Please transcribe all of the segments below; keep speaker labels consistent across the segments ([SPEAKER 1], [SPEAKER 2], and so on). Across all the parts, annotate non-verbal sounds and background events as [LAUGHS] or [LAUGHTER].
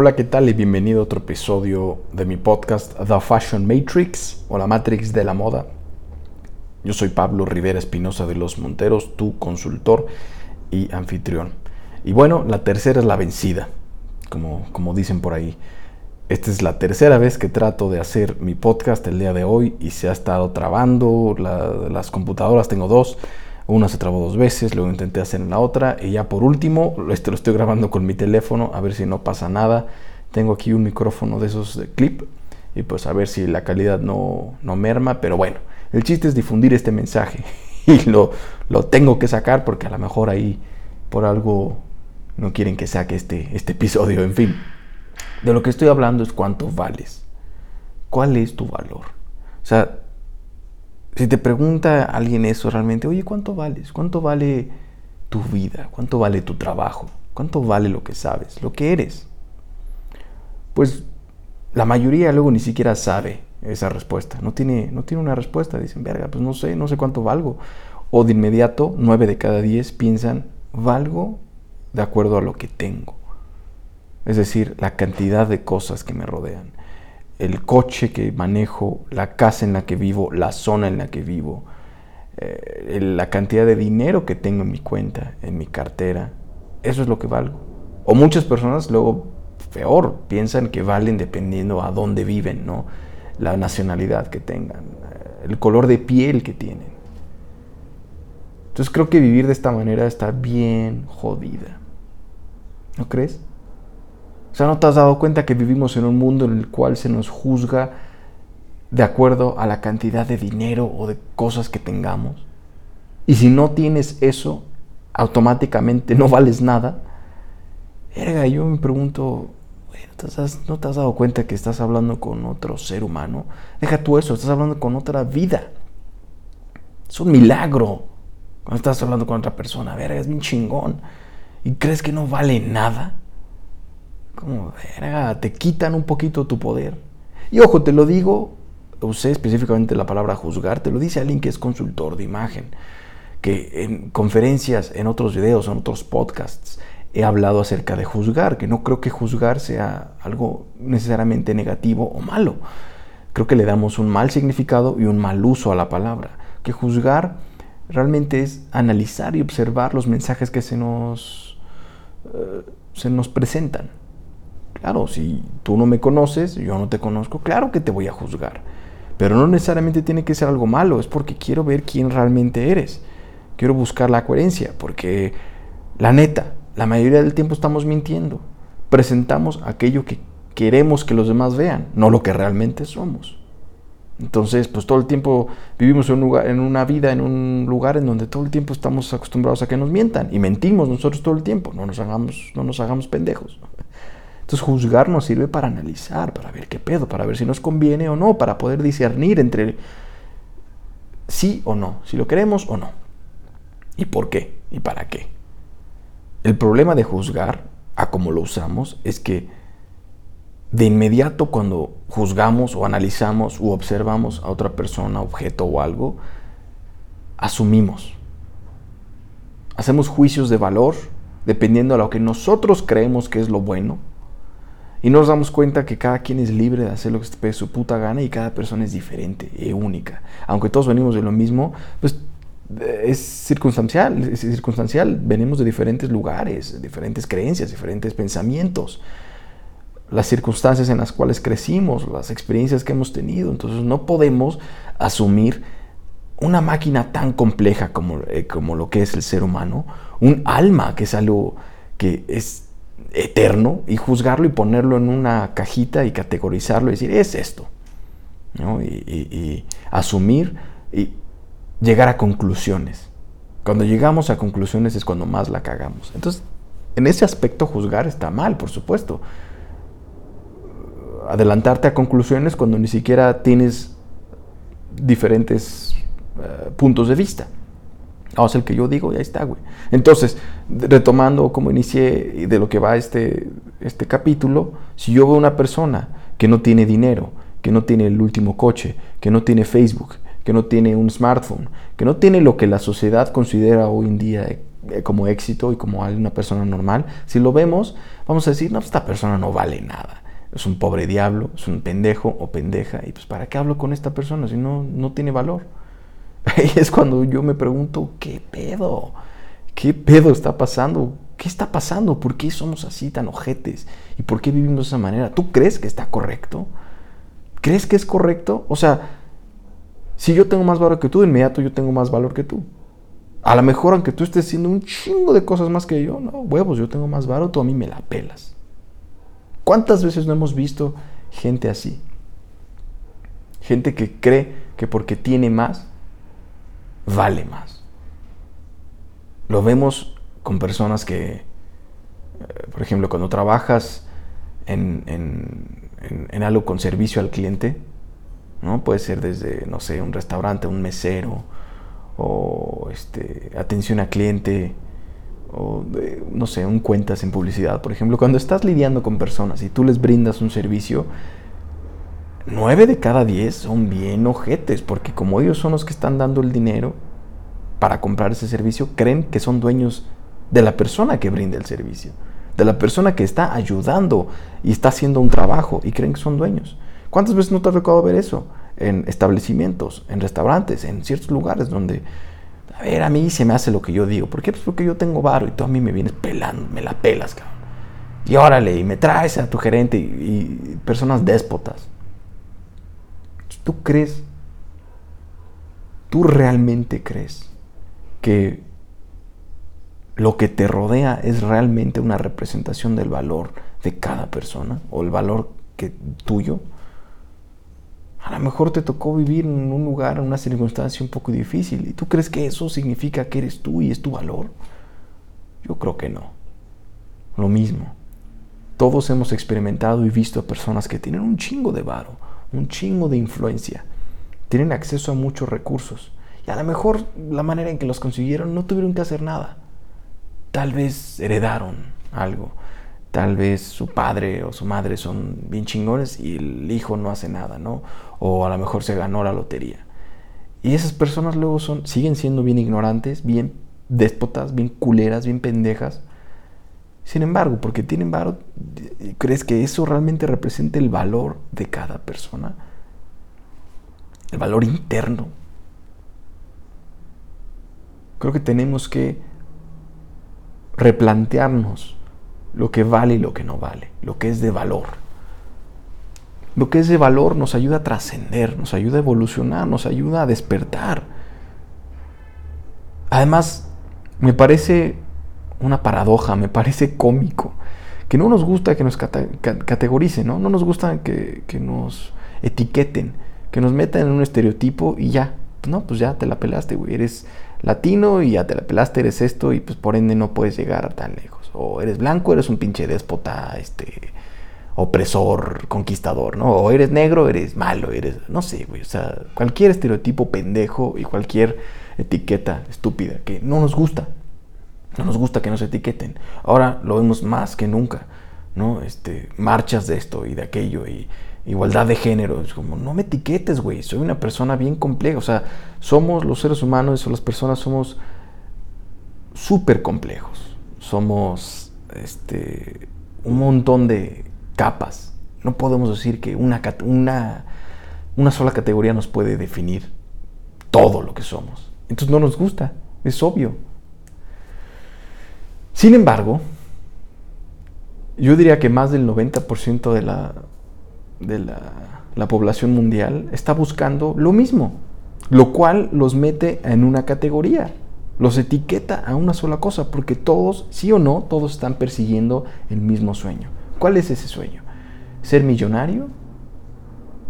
[SPEAKER 1] Hola, ¿qué tal? Y bienvenido a otro episodio de mi podcast The Fashion Matrix o la Matrix de la Moda. Yo soy Pablo Rivera Espinosa de Los Monteros, tu consultor y anfitrión. Y bueno, la tercera es la vencida, como, como dicen por ahí. Esta es la tercera vez que trato de hacer mi podcast el día de hoy y se ha estado trabando. las computadoras tengo dos. Una se trabó dos veces, luego intenté hacer en la otra y ya por último, este lo estoy grabando con mi teléfono a ver si no pasa nada. Tengo aquí un micrófono de esos de clip y pues a ver si la calidad no, no merma, pero bueno, el chiste es difundir este mensaje [LAUGHS] y lo, lo tengo que sacar porque a lo mejor ahí por algo no quieren que saque este, este episodio, en fin. De lo que estoy hablando es cuánto vales. ¿Cuál es tu valor? O sea, si te pregunta alguien eso realmente, oye, ¿cuánto vales? ¿Cuánto vale tu vida? ¿Cuánto vale tu trabajo? ¿Cuánto vale lo que sabes? Lo que eres. Pues la mayoría luego ni siquiera sabe esa respuesta. No tiene, no tiene una respuesta. Dicen, verga, pues no sé, no sé cuánto valgo. O de inmediato, nueve de cada diez piensan, valgo de acuerdo a lo que tengo es decir, la cantidad de cosas que me rodean, el coche que manejo, la casa en la que vivo, la zona en la que vivo, eh, la cantidad de dinero que tengo en mi cuenta, en mi cartera, eso es lo que valgo. O muchas personas luego, peor, piensan que valen dependiendo a dónde viven, ¿no? la nacionalidad que tengan, eh, el color de piel que tienen. Entonces creo que vivir de esta manera está bien jodida. ¿No crees? Sea, ¿no te has dado cuenta que vivimos en un mundo en el cual se nos juzga de acuerdo a la cantidad de dinero o de cosas que tengamos? Y si no tienes eso, automáticamente no vales nada. Verga, yo me pregunto, ¿no te has dado cuenta que estás hablando con otro ser humano? Deja tú eso, estás hablando con otra vida. Es un milagro cuando estás hablando con otra persona. Verga, es bien chingón. ¿Y crees que no vale nada? Como, verga, te quitan un poquito tu poder. Y ojo, te lo digo, usé específicamente la palabra juzgar, te lo dice alguien que es consultor de imagen, que en conferencias, en otros videos, en otros podcasts, he hablado acerca de juzgar, que no creo que juzgar sea algo necesariamente negativo o malo. Creo que le damos un mal significado y un mal uso a la palabra. Que juzgar realmente es analizar y observar los mensajes que se nos, eh, se nos presentan. Claro, si tú no me conoces, yo no te conozco, claro que te voy a juzgar. Pero no necesariamente tiene que ser algo malo, es porque quiero ver quién realmente eres. Quiero buscar la coherencia, porque la neta, la mayoría del tiempo estamos mintiendo. Presentamos aquello que queremos que los demás vean, no lo que realmente somos. Entonces, pues todo el tiempo vivimos en, una vida, en un lugar en donde todo el tiempo estamos acostumbrados a que nos mientan y mentimos nosotros todo el tiempo. No nos hagamos, no nos hagamos pendejos. Entonces juzgar nos sirve para analizar, para ver qué pedo, para ver si nos conviene o no, para poder discernir entre sí o no, si lo queremos o no. ¿Y por qué? ¿Y para qué? El problema de juzgar a cómo lo usamos es que de inmediato cuando juzgamos o analizamos o observamos a otra persona, objeto o algo, asumimos. Hacemos juicios de valor dependiendo de lo que nosotros creemos que es lo bueno y nos damos cuenta que cada quien es libre de hacer lo que se su puta gana y cada persona es diferente y única. Aunque todos venimos de lo mismo, pues eh, es circunstancial, es circunstancial. Venimos de diferentes lugares, diferentes creencias, diferentes pensamientos. Las circunstancias en las cuales crecimos, las experiencias que hemos tenido. Entonces no podemos asumir una máquina tan compleja como, eh, como lo que es el ser humano, un alma que es algo que es eterno y juzgarlo y ponerlo en una cajita y categorizarlo y decir, es esto. Y, asumir y llegar a conclusiones. Cuando llegamos a conclusiones es cuando más la cagamos. Entonces, en ese aspecto juzgar está mal, por supuesto. Adelantarte a conclusiones cuando ni siquiera tienes diferentes eh, puntos de vista. Vamos, el que yo digo, ya está, güey. Entonces, retomando como inicié de lo que va este, este capítulo, si yo veo una persona que no tiene dinero, que no tiene el último coche, que no tiene Facebook, que no tiene un smartphone, que no tiene lo que la sociedad considera hoy en día eh, como éxito y como una persona normal, si lo vemos, vamos a decir, no, esta persona no vale nada. Es un pobre diablo, es un pendejo o pendeja. Y pues, ¿para qué hablo con esta persona si no, no tiene valor? Es cuando yo me pregunto, ¿qué pedo? ¿Qué pedo está pasando? ¿Qué está pasando? ¿Por qué somos así tan ojetes? ¿Y por qué vivimos de esa manera? ¿Tú crees que está correcto? ¿Crees que es correcto? O sea, si yo tengo más valor que tú, de inmediato yo tengo más valor que tú. A lo mejor, aunque tú estés haciendo un chingo de cosas más que yo, no, huevos, yo tengo más valor, tú a mí me la pelas. ¿Cuántas veces no hemos visto gente así? Gente que cree que porque tiene más, vale más. Lo vemos con personas que, eh, por ejemplo, cuando trabajas en, en, algo con servicio al cliente, ¿no? Puede ser desde, no sé, un restaurante, un mesero, o este, atención a cliente, o no sé, un cuentas en publicidad. Por ejemplo, cuando estás lidiando con personas y tú les brindas un servicio, nueve de cada diez son bien ojetes, porque como ellos son los que están dando el dinero para comprar ese servicio, creen que son dueños de la persona que brinda el servicio, de la persona que está ayudando y está haciendo un trabajo y creen que son dueños. ¿Cuántas veces no te ha tocado ver eso? En establecimientos, en restaurantes, en ciertos lugares donde, a ver, a mí se me hace lo que yo digo. ¿Por qué? Pues porque yo tengo varo y tú a mí me vienes pelando, me la pelas, cabrón. Y órale, y me traes a tu gerente y personas déspotas. ¿Tú crees? ¿Tú realmente crees que lo que te rodea es realmente una representación del valor de cada persona o el valor que, tuyo. A lo mejor te tocó vivir en un lugar, en una circunstancia un poco difícil y tú crees que eso significa que eres tú y es tu valor. Yo creo que no. Lo mismo. Todos hemos experimentado y visto a personas que tienen un chingo de varo, un chingo de influencia, tienen acceso a muchos recursos y a lo mejor la manera en que los consiguieron no tuvieron que hacer nada tal vez heredaron algo. Tal vez su padre o su madre son bien chingones y el hijo no hace nada, ¿no? O a lo mejor se ganó la lotería. Y esas personas luego son, siguen siendo bien ignorantes, bien déspotas, bien culeras, bien pendejas. Sin embargo, porque tienen valor, ¿crees que eso realmente representa el valor de cada persona? El valor interno. Creo que tenemos que replantearnos lo que vale y lo que no vale, lo que es de valor. Lo que es de valor nos ayuda a trascender, nos ayuda a evolucionar, nos ayuda a despertar. Además, me parece una paradoja, me parece cómico, que no nos gusta que nos categoricen, ¿no? No nos gusta que, que nos etiqueten, que nos metan en un estereotipo y ya, no, pues ya te la pelaste, güey, eres latino y ya te la pelaste, eres esto y pues por ende no puedes llegar tan lejos. O eres blanco, eres un pinche déspota, este, opresor, conquistador, ¿no? O eres negro, eres malo, eres, no sé, güey, o sea, cualquier estereotipo pendejo y cualquier etiqueta estúpida que no nos gusta. No nos gusta que nos etiqueten. Ahora lo vemos más que nunca, ¿no? Este, marchas de esto y de aquello y igualdad de género. Es como, no me etiquetes, güey, soy una persona bien compleja. O sea, somos los seres humanos las personas somos súper complejos. Somos este, un montón de capas. No podemos decir que una, una, una sola categoría nos puede definir todo lo que somos. Entonces no nos gusta, es obvio. Sin embargo, yo diría que más del 90% de la, de la, población mundial está buscando lo mismo, lo cual los mete en una categoría, los etiqueta a una sola cosa, porque todos, sí o no, todos están persiguiendo el mismo sueño. ¿Cuál es ese sueño? Ser millonario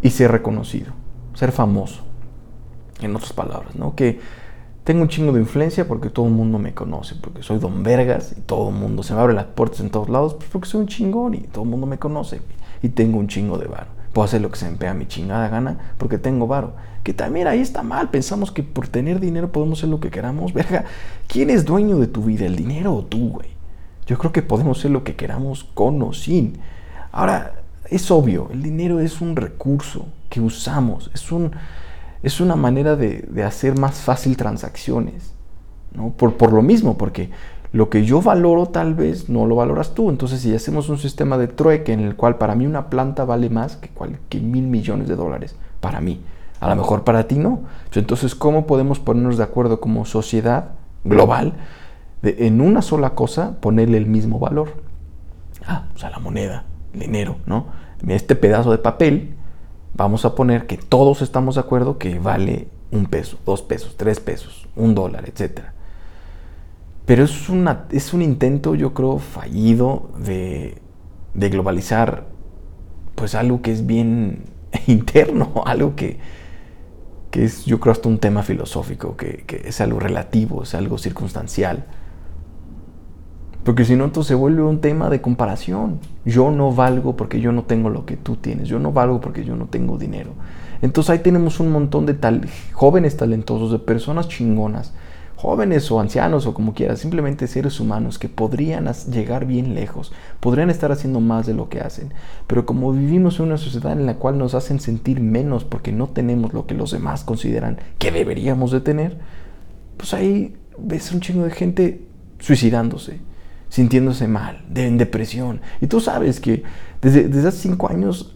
[SPEAKER 1] y ser reconocido, ser famoso. En otras palabras, ¿no? Que tengo un chingo de influencia porque todo el mundo me conoce, porque soy don Vergas y todo el mundo se me abre las puertas en todos lados, pues porque soy un chingón y todo el mundo me conoce y tengo un chingo de varo. Puedo hacer lo que se me pega mi chingada gana porque tengo varo. Que también ahí está mal. Pensamos que por tener dinero podemos hacer lo que queramos. Verga, ¿quién es dueño de tu vida? ¿El dinero o tú, güey? Yo creo que podemos hacer lo que queramos con o sin. Ahora, es obvio, el dinero es un recurso que usamos. Es, un, es una manera de, de hacer más fácil transacciones. ¿no? Por, por lo mismo, porque lo que yo valoro tal vez no lo valoras tú. Entonces, si hacemos un sistema de trueque en el cual para mí una planta vale más que, mil millones de dólares, para mí, a lo mejor para ti no. Entonces, ¿cómo podemos ponernos de acuerdo como sociedad global en una sola cosa ponerle el mismo valor? Ah, o sea, la moneda, el dinero, ¿no? Este pedazo de papel, vamos a poner que todos estamos de acuerdo que vale un peso, dos pesos, tres pesos, un dólar, etcétera. Pero es, una, es un intento, yo creo, fallido de, globalizar pues algo que es bien [LAUGHS] interno, [LAUGHS] algo que, es, yo creo, hasta un tema filosófico, que, es algo relativo, es algo circunstancial. Porque si no, entonces se vuelve un tema de comparación. Yo no valgo porque yo no tengo lo que tú tienes. Yo no valgo porque yo no tengo dinero. Entonces ahí tenemos un montón de tal, jóvenes talentosos, de personas chingonas, jóvenes o ancianos o como quieras, simplemente seres humanos que podrían llegar bien lejos, podrían estar haciendo más de lo que hacen, pero como vivimos en una sociedad en la cual nos hacen sentir menos porque no tenemos lo que los demás consideran que deberíamos de tener, pues ahí ves un chingo de gente suicidándose, sintiéndose mal, en depresión. Y tú sabes que desde, hace cinco años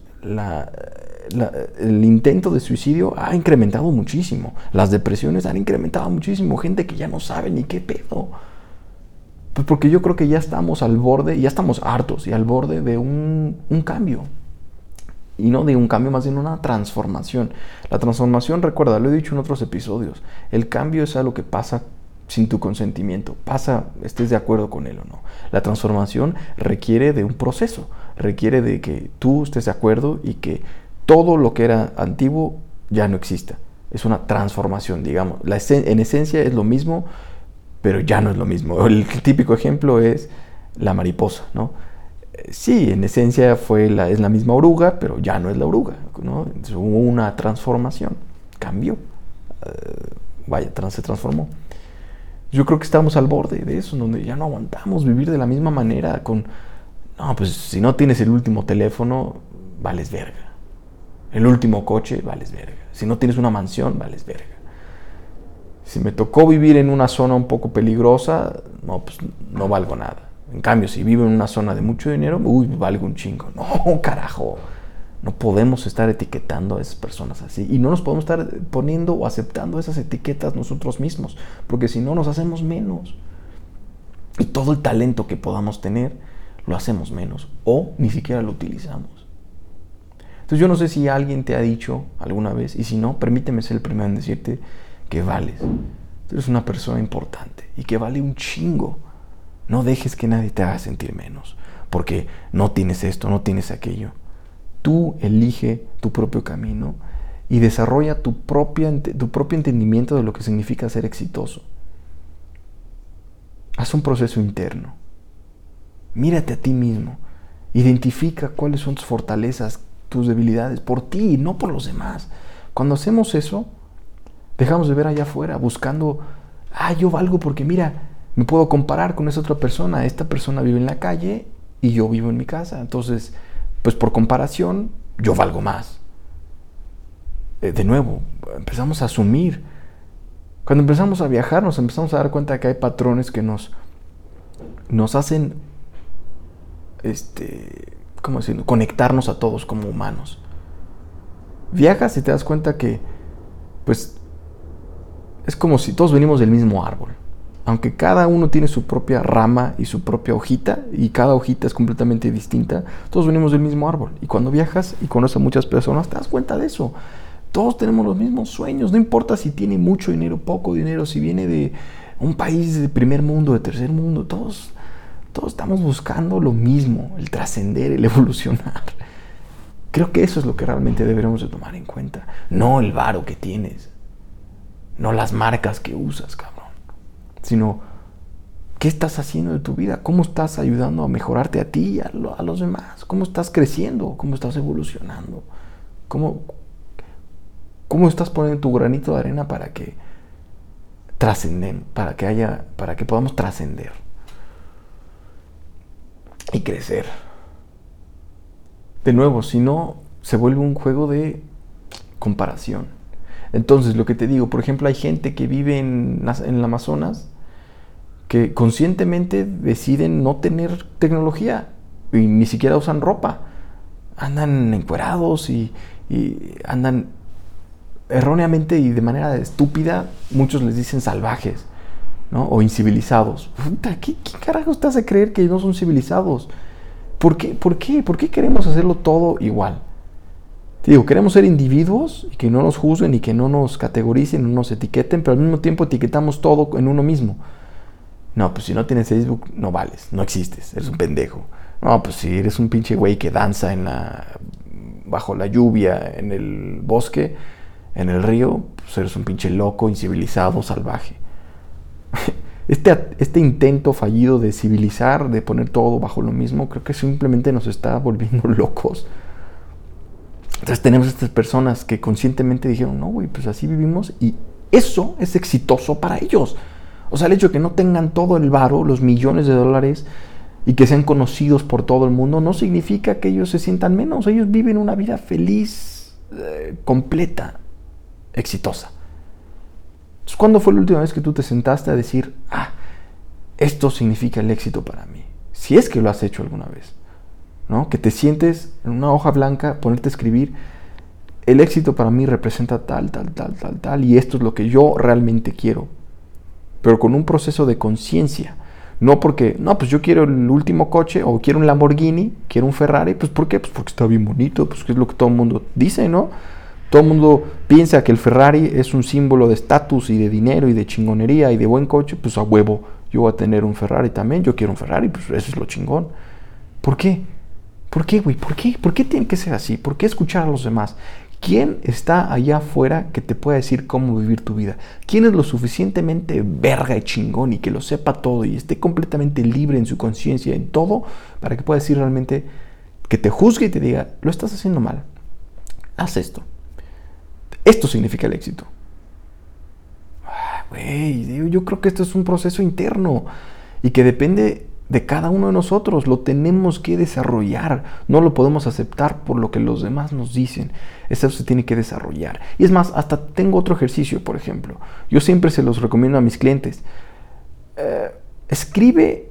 [SPEAKER 1] el intento de suicidio ha incrementado muchísimo. Las depresiones han incrementado muchísimo. Gente que ya no sabe ni qué pedo. Pues porque yo creo que ya estamos al borde, ya estamos hartos y al borde de un, un cambio. Y no de un cambio, más bien una transformación. La transformación, recuerda, lo he dicho en otros episodios, el cambio es algo que pasa sin tu consentimiento. Pasa, estés de acuerdo con él o no. La transformación requiere de un proceso, requiere de que tú estés de acuerdo y que todo lo que era antiguo ya no exista. Es una transformación, digamos. La en esencia es lo mismo, pero ya no es lo mismo. El típico ejemplo es la mariposa, ¿no? Sí, en esencia fue la, es la misma oruga, pero ya no es la oruga, ¿no? hubo una transformación, cambió, eh, vaya, se transformó. Yo creo que estamos al borde de eso, donde ya no aguantamos vivir de la misma manera con, no, pues si no tienes el último teléfono, vales verga el último coche, vales verga. Si no tienes una mansión, vales verga. Si me tocó vivir en una zona un poco peligrosa, no, pues no valgo nada. En cambio, si vivo en una zona de mucho dinero, uy, valgo un chingo. [LAUGHS] No, carajo. No podemos estar etiquetando a esas personas así. Y no nos podemos estar poniendo o aceptando esas etiquetas nosotros mismos. Porque si no, nos hacemos menos. Y todo el talento que podamos tener, lo hacemos menos. O ni siquiera lo utilizamos. Entonces yo no sé si alguien te ha dicho alguna vez, y si no, permíteme ser el primero en decirte que vales. Tú eres una persona importante y que vale un chingo. No dejes que nadie te haga sentir menos, porque no tienes esto, no tienes aquello. Tú elige tu propio camino y desarrolla tu, propia, tu propio entendimiento de lo que significa ser exitoso. Haz un proceso interno. Mírate a ti mismo. Identifica cuáles son tus fortalezas, tus debilidades, por ti, no por los demás. Cuando hacemos eso, dejamos de ver allá afuera buscando, ah, yo valgo porque mira, me puedo comparar con esa otra persona. Esta persona vive en la calle y yo vivo en mi casa. Entonces, pues por comparación, yo valgo más. Eh, de nuevo, empezamos a asumir. Cuando empezamos a viajar, nos empezamos a dar cuenta que hay patrones que nos, nos hacen este, ¿cómo decirlo? Conectarnos a todos como humanos. Viajas y te das cuenta que, pues, es como si todos venimos del mismo árbol. Aunque cada uno tiene su propia rama y su propia hojita, y cada hojita es completamente distinta, todos venimos del mismo árbol. Y cuando viajas y conoces a muchas personas, te das cuenta de eso. Todos tenemos los mismos sueños, no importa si tiene mucho dinero, poco dinero, si viene de un país de primer mundo, de tercer mundo, todos todos estamos buscando lo mismo, el trascender, el [LAUGHS] evolucionar. Creo que eso es lo que realmente deberemos de tomar en cuenta. No el varo que tienes, no las marcas que usas, cabrón, sino qué estás haciendo de tu vida, cómo estás ayudando a mejorarte a ti y a, los demás, cómo estás creciendo, cómo estás evolucionando, cómo, cómo estás poniendo tu granito de arena para que trascenden, para que haya, para que podamos trascender y crecer. De nuevo, si no, se vuelve un juego de comparación. Entonces, lo que te digo, por ejemplo, hay gente que vive en, en el Amazonas que conscientemente deciden no tener tecnología y ni siquiera usan ropa. Andan encuerados y, andan erróneamente y de manera estúpida, muchos les dicen salvajes, ¿no? O incivilizados. ¿Qué, qué carajo te hace creer que no son civilizados? ¿Por qué? ¿Por qué? ¿Por qué queremos hacerlo todo igual? digo, queremos ser individuos y que no nos juzguen y que no nos categoricen, no nos etiqueten, pero al mismo tiempo etiquetamos todo en uno mismo. No, pues si no tienes Facebook, no vales, no existes, eres un pendejo. No, pues si eres un pinche güey que danza bajo la lluvia, en el bosque, en el río, pues eres un pinche loco, incivilizado, salvaje. [LAUGHS] Este, este, intento fallido de civilizar, de poner todo bajo lo mismo, creo que simplemente nos está volviendo [LAUGHS] locos. Entonces tenemos estas personas que conscientemente dijeron, no, güey, pues así vivimos y eso es exitoso para ellos. O sea, el hecho de que no tengan todo el varo, los millones de dólares y que sean conocidos por todo el mundo, no significa que ellos se sientan menos. Ellos viven una vida feliz, eh, completa, exitosa. ¿cuándo fue la última vez que tú te sentaste a decir, ah, esto significa el éxito para mí? Si es que lo has hecho alguna vez, ¿no? Que te sientes en una hoja blanca, ponerte a escribir, el éxito para mí representa tal, tal, tal, tal, tal, y esto es lo que yo realmente quiero. Pero con un proceso de conciencia. No porque, no, pues yo quiero el último coche o quiero un Lamborghini, quiero un Ferrari, pues ¿por qué? Pues porque está bien bonito, pues que es lo que todo el mundo dice, ¿no? Todo el mundo piensa que el Ferrari es un símbolo de estatus y de dinero y de chingonería y de buen coche, pues a huevo, yo voy a tener un Ferrari también, yo quiero un Ferrari, pues eso es lo chingón. ¿Por qué? ¿Por qué, güey? ¿Por qué? ¿Por qué tiene que ser así? ¿Por qué escuchar a los demás? ¿Quién está allá afuera que te pueda decir cómo vivir tu vida? ¿Quién es lo suficientemente verga y chingón y que lo sepa todo y esté completamente libre en su conciencia, en todo, para que pueda decir realmente que te juzgue y te diga, lo estás haciendo mal? Haz esto. Esto significa el éxito. yo creo que esto es un proceso interno y que depende de cada uno de nosotros. Lo tenemos que desarrollar. No lo podemos aceptar por lo que los demás nos dicen. Eso se tiene que desarrollar. Y es más, hasta tengo otro ejercicio, por ejemplo. Yo siempre se los recomiendo a mis clientes. Eh, escribe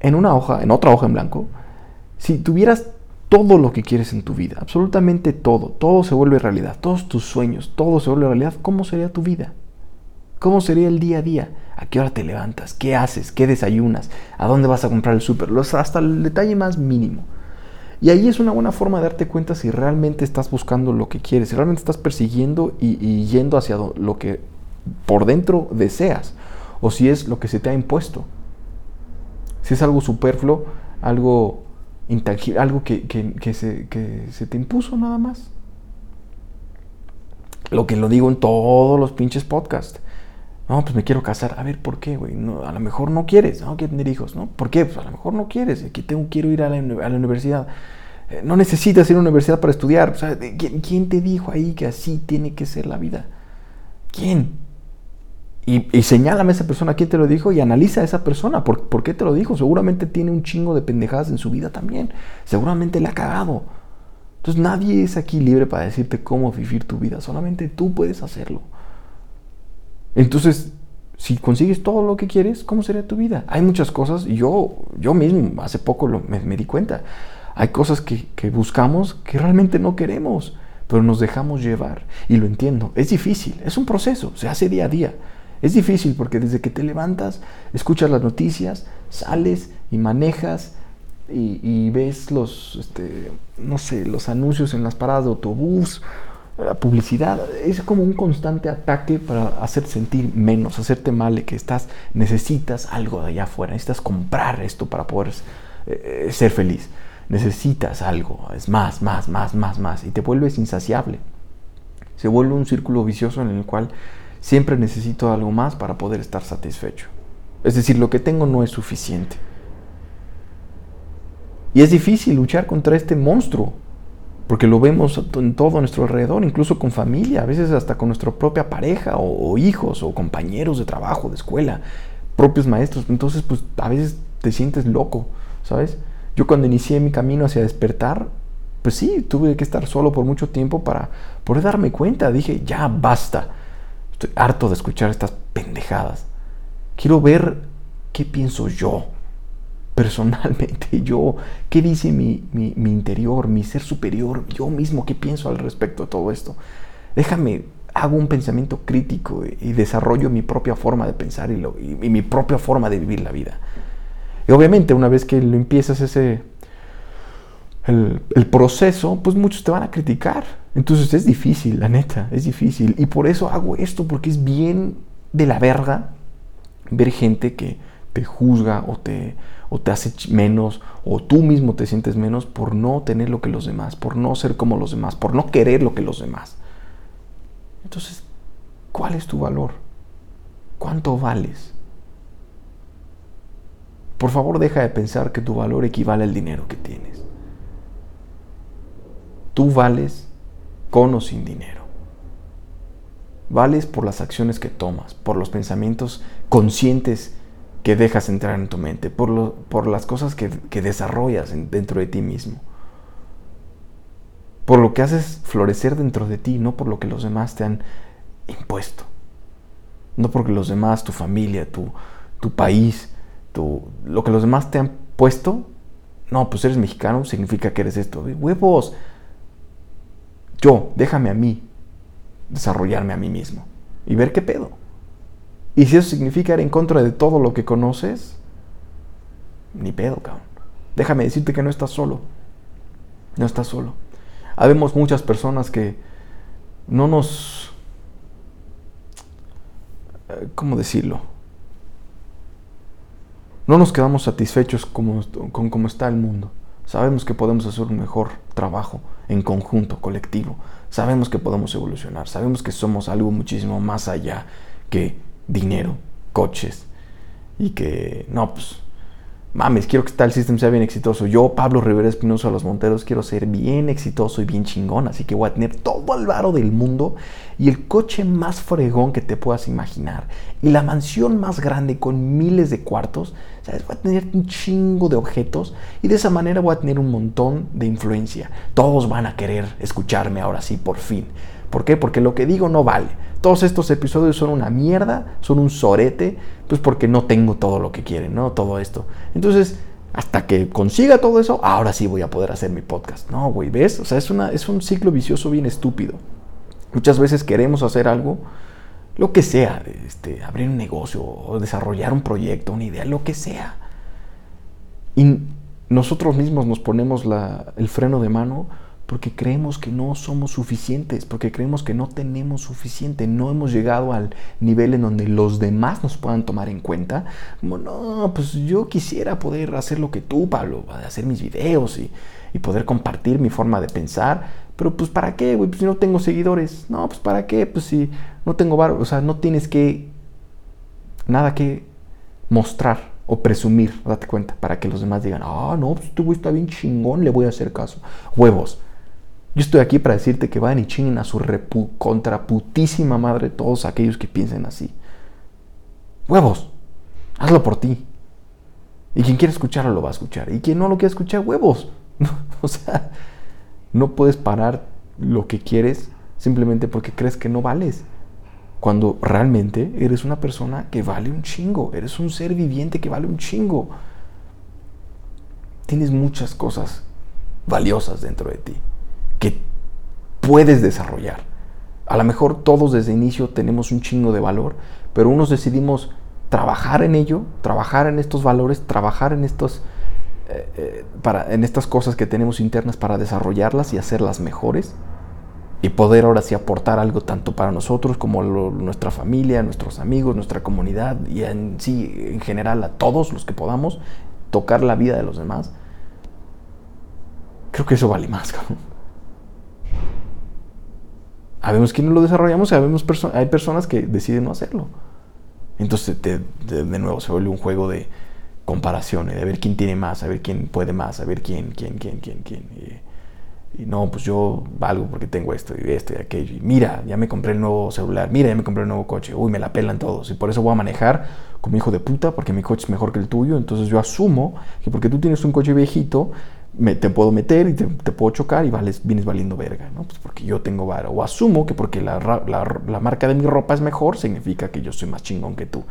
[SPEAKER 1] en una hoja, en otra hoja en blanco, si tuvieras todo lo que quieres en tu vida, absolutamente todo, todo se vuelve realidad, todos tus sueños, todo se vuelve realidad, ¿cómo sería tu vida? ¿Cómo sería el día a día? ¿A qué hora te levantas? ¿Qué haces? ¿Qué desayunas? ¿A dónde vas a comprar el súper? Hasta el detalle más mínimo. Y ahí es una buena forma de darte cuenta si realmente estás buscando lo que quieres, si realmente estás persiguiendo y, yendo hacia lo que por dentro deseas, o si es lo que se te ha impuesto. Si es algo superfluo, algo intangible, algo que, se, se te impuso nada más. Lo que lo digo en todos los pinches podcasts. No, pues me quiero casar. A ver, ¿por qué, güey? A lo mejor no quieres, no quieres tener hijos, ¿no? ¿Por qué? Pues a lo mejor no quieres. Aquí tengo, quiero ir a la, universidad. Eh, no necesitas ir a la universidad para estudiar. ¿quién, ¿Quién te dijo ahí que así tiene que ser la vida? ¿Quién? Y, señálame a esa persona quién te lo dijo y analiza a esa persona. ¿Por, ¿Por, qué te lo dijo? Seguramente tiene un chingo de pendejadas en su vida también. Seguramente le ha cagado. Entonces nadie es aquí libre para decirte cómo vivir tu vida. Solamente tú puedes hacerlo. Entonces, si consigues todo lo que quieres, ¿cómo sería tu vida? Hay muchas cosas, y yo, yo mismo hace poco me, di cuenta. Hay cosas que, que buscamos que realmente no queremos, pero nos dejamos llevar. Y lo entiendo. Es difícil, es un proceso, se hace día a día. Es difícil porque desde que te levantas, escuchas las noticias, sales y manejas y, ves los, este, no sé, los anuncios en las paradas de autobús, la publicidad, es como un constante ataque para hacerte sentir menos, hacerte mal, que estás, necesitas algo de allá afuera, necesitas comprar esto para poder eh, eh, ser feliz, necesitas algo, es más, más, más, más, más, y te vuelves insaciable. Se vuelve un círculo vicioso en el cual Siempre necesito algo más para poder estar satisfecho. Es decir, lo que tengo no es suficiente. Y es difícil luchar contra este monstruo, porque lo vemos en todo nuestro alrededor, incluso con familia, a veces hasta con nuestra propia pareja o, hijos o compañeros de trabajo, de escuela, propios maestros. Entonces, pues a veces te sientes loco, ¿sabes? Yo cuando inicié mi camino hacia despertar, pues sí, tuve que estar solo por mucho tiempo para poder darme cuenta. Dije, ya basta Estoy harto de escuchar estas pendejadas. Quiero ver ¿qué pienso yo? Personalmente, [LAUGHS] yo, ¿qué dice mi, mi, interior, mi ser superior, yo mismo, qué pienso al respecto de todo esto? Déjame, hago un pensamiento crítico y desarrollo mi propia forma de pensar y, lo, y, mi propia forma de vivir la vida. Y obviamente una vez que lo empiezas ese, el, el, proceso, pues muchos te van a criticar. Entonces es difícil, la neta, es difícil. Y por eso hago esto, porque es bien de la verga ver gente que te juzga o te, o te hace menos, o tú mismo te sientes menos por no tener lo que los demás, por no ser como los demás, por no querer lo que los demás. Entonces, ¿cuál es tu valor? ¿Cuánto vales? Por favor, deja de pensar que tu valor equivale al dinero que tienes. Tú vales con o sin dinero. Vales por las acciones que tomas, por los pensamientos conscientes que dejas entrar en tu mente, por, lo, por las cosas que, que desarrollas dentro de ti mismo por lo que haces florecer dentro de ti, no por lo que los demás te han impuesto. No porque los demás, tu familia, tu, tu país, tu, lo que los demás te han puesto, no, pues eres mexicano, significa que eres esto. Huevos. Yo, déjame a mí desarrollarme a mí mismo y ver qué pedo. Y si eso significa ir en contra de todo lo que conoces, ni pedo, cabrón. Déjame decirte que no estás solo. No estás solo. Habemos muchas personas que no nos... Eh, ¿Cómo decirlo? No nos quedamos satisfechos con cómo está el mundo. Sabemos que podemos hacer un mejor trabajo en conjunto, colectivo. Sabemos que podemos evolucionar. Sabemos que somos algo muchísimo más allá que dinero, coches. Y que, no, pues, mames, quiero que tal sistema sea bien exitoso. Yo, Pablo Rivera Espinosa de los Monteros, quiero ser bien exitoso y bien chingón. Así que voy a tener todo el varo del mundo y el coche más fregón que te puedas imaginar. Y la mansión más grande con miles de cuartos. ¿Sabes? Voy a tener un chingo de objetos y de esa manera voy a tener un montón de influencia. Todos van a querer escucharme ahora sí, por fin. ¿Por qué? Porque lo que digo no vale. Todos estos episodios son una mierda, son un sorete, pues porque no tengo todo lo que quieren, ¿no? Todo esto. Entonces, hasta que consiga todo eso, ahora sí voy a poder hacer mi podcast. No, güey, ¿ves? O sea, es, una, es un ciclo vicioso bien estúpido. Muchas veces queremos hacer algo, lo que sea, este, abrir un negocio desarrollar un proyecto, una idea, lo que sea. Y nosotros mismos nos ponemos la, el freno de mano porque creemos que no somos suficientes, porque creemos que no tenemos suficiente, no hemos llegado al nivel en donde los demás nos puedan tomar en cuenta. Como, no, pues yo quisiera poder hacer lo que tú, Pablo, hacer mis videos y, poder compartir mi forma de pensar, pero pues ¿para qué, güey? Pues si no tengo seguidores, no, pues ¿para qué? Pues si no tengo bar, o sea, no tienes que, nada que mostrar o presumir, date cuenta, para que los demás digan, ah, no, pues este güey está bien chingón, le voy a hacer caso. Huevos yo estoy aquí para decirte que vayan y chinguen a su contraputísima madre todos aquellos que piensen así. Huevos, hazlo por ti. Y quien quiera escucharlo lo va a escuchar. Y quien no lo quiera escuchar, huevos. [LAUGHS] o sea, no puedes parar lo que quieres simplemente porque crees que no vales. Cuando realmente eres una persona que vale un chingo. Eres un ser viviente que vale un chingo. Tienes muchas cosas valiosas dentro de ti que puedes desarrollar. A lo mejor todos desde inicio tenemos un chingo de valor, pero unos decidimos trabajar en ello, trabajar en estos valores, trabajar en estos eh, eh, para, en estas cosas que tenemos internas para desarrollarlas y hacerlas mejores y poder ahora sí aportar algo tanto para nosotros como nuestra familia, nuestros amigos, nuestra comunidad y en sí en general a todos los que podamos tocar la vida de los demás. Creo que eso vale más, cabrón. Habemos quienes lo desarrollamos y habemos hay personas que deciden no hacerlo. Entonces, de, nuevo, se vuelve un juego de comparaciones, de ver quién tiene más, a ver quién puede más, a ver quién, quién, quién, quién, quién. Y, no, pues yo valgo porque tengo esto y esto y aquello. Y mira, ya me compré el nuevo celular, mira, ya me compré el nuevo coche. Uy, me la pelan todos. Y por eso voy a manejar como hijo de puta, porque mi coche es mejor que el tuyo. Entonces yo asumo que porque tú tienes un coche viejito, te puedo meter y te, puedo chocar y vales, vienes valiendo verga, ¿no? Pues porque yo tengo vara. O asumo que porque la, marca de mi ropa es mejor, significa que yo soy más chingón que tú.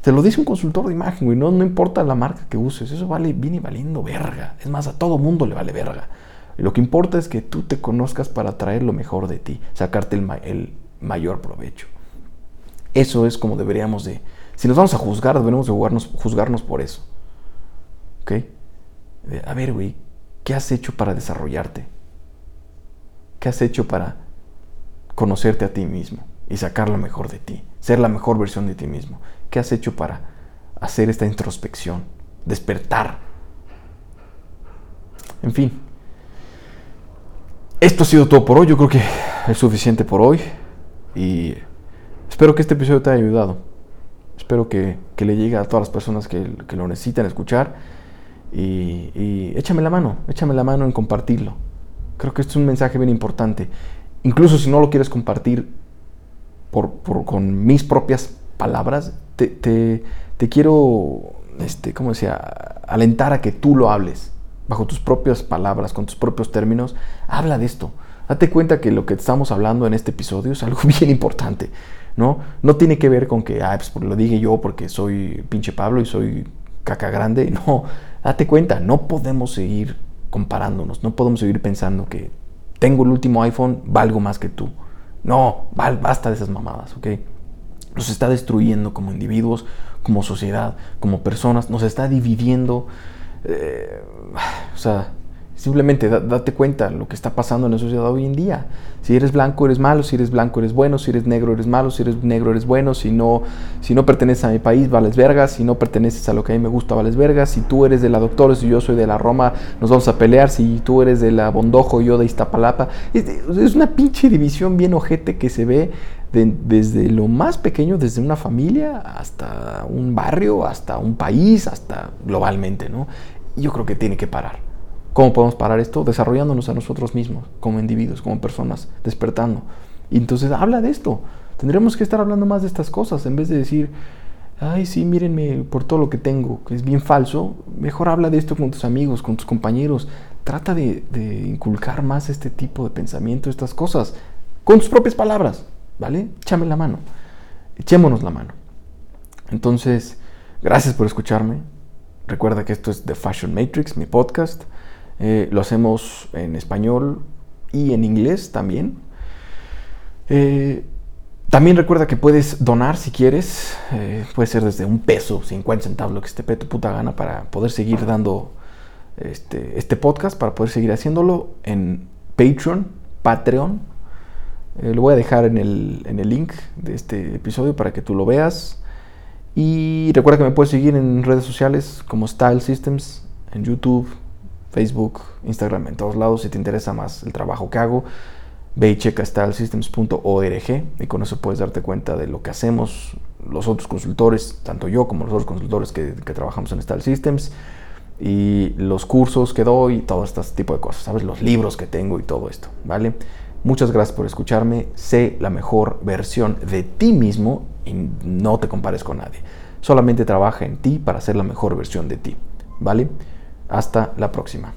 [SPEAKER 1] Te lo dice un consultor de imagen, güey. No, no importa la marca que uses. Eso vale, viene valiendo verga. Es más, a todo mundo le vale verga. lo que importa es que tú te conozcas para traer lo mejor de ti, sacarte el, el mayor provecho. Eso es como deberíamos de... Si nos vamos a juzgar, deberíamos de juzgarnos, juzgarnos por eso. ¿Ok? A ver, güey, ¿qué has hecho para desarrollarte? ¿Qué has hecho para conocerte a ti mismo y sacar lo mejor de ti? Ser la mejor versión de ti mismo. ¿Qué has hecho para hacer esta introspección? Despertar. En fin. Esto ha sido todo por hoy. Yo creo que es suficiente por hoy. Y espero que este episodio te haya ayudado. Espero que, le llegue a todas las personas que, lo necesitan escuchar. Y, y, échame la mano, échame la mano en compartirlo. Creo que esto es un mensaje bien importante. Incluso si no lo quieres compartir por, con mis propias palabras, te, te, quiero, este, ¿cómo decía? Alentar a que tú lo hables bajo tus propias palabras, con tus propios términos. Habla de esto. Date cuenta que lo que estamos hablando en este episodio es algo [LAUGHS] bien importante, ¿no? No tiene que ver con que, ah, pues lo dije yo porque soy pinche Pablo y soy caca grande. [LAUGHS] No, date cuenta, no podemos seguir comparándonos, no podemos seguir pensando que tengo el último iPhone, valgo más que tú. No, basta de esas mamadas, ¿ok? Nos está destruyendo como individuos, como sociedad, como personas, nos está dividiendo. Eh, o sea, Simplemente date cuenta lo que está pasando en la sociedad hoy en día. Si eres blanco eres malo, si eres blanco eres bueno, si eres negro eres malo, si eres negro eres bueno, si no, si no perteneces a mi país vales vergas, si no perteneces a lo que a mí me gusta vales vergas, si tú eres de la Doctores y yo soy de la Roma nos vamos a pelear, si tú eres de la Bondojo y yo de Iztapalapa. Es, una pinche división bien ojete que se ve desde lo más pequeño, desde una familia hasta un barrio, hasta un país, hasta globalmente, ¿no? Yo creo que tiene que parar. ¿Cómo podemos parar esto? Desarrollándonos a nosotros mismos, como individuos, como personas, despertando. Y entonces habla de esto. Tendremos que estar hablando más de estas cosas en vez de decir, ay, sí, mírenme por todo lo que tengo, que es bien falso. Mejor habla de esto con tus amigos, con tus compañeros. Trata de, inculcar más este tipo de pensamiento, estas cosas, con tus propias palabras, ¿vale? Échame la mano. Echémonos la mano. Entonces, gracias por escucharme. Recuerda que esto es The Fashion Matrix, mi podcast. Eh, lo hacemos en español y en inglés también. Eh, también recuerda que puedes donar si quieres. Eh, puede ser desde un peso, 50 centavos, lo que esté tu puta gana para poder seguir dando este, este podcast, para poder seguir haciéndolo en Patreon, Patreon. lo voy a dejar en el, en el link de este episodio para que tú lo veas. Y recuerda que me puedes seguir en redes sociales como Style Systems, en YouTube, Facebook, Instagram, en todos lados. Si te interesa más el trabajo que hago, ve y checa stylesystems.org y con eso puedes darte cuenta de lo que hacemos los otros consultores, tanto yo como los otros consultores que, trabajamos en Style Systems y los cursos que doy y todo este tipo de cosas, ¿sabes? Los libros que tengo y todo esto, ¿vale? Muchas gracias por escucharme. Sé la mejor versión de ti mismo y no te compares con nadie. Solamente trabaja en ti para ser la mejor versión de ti, ¿vale? Hasta la próxima.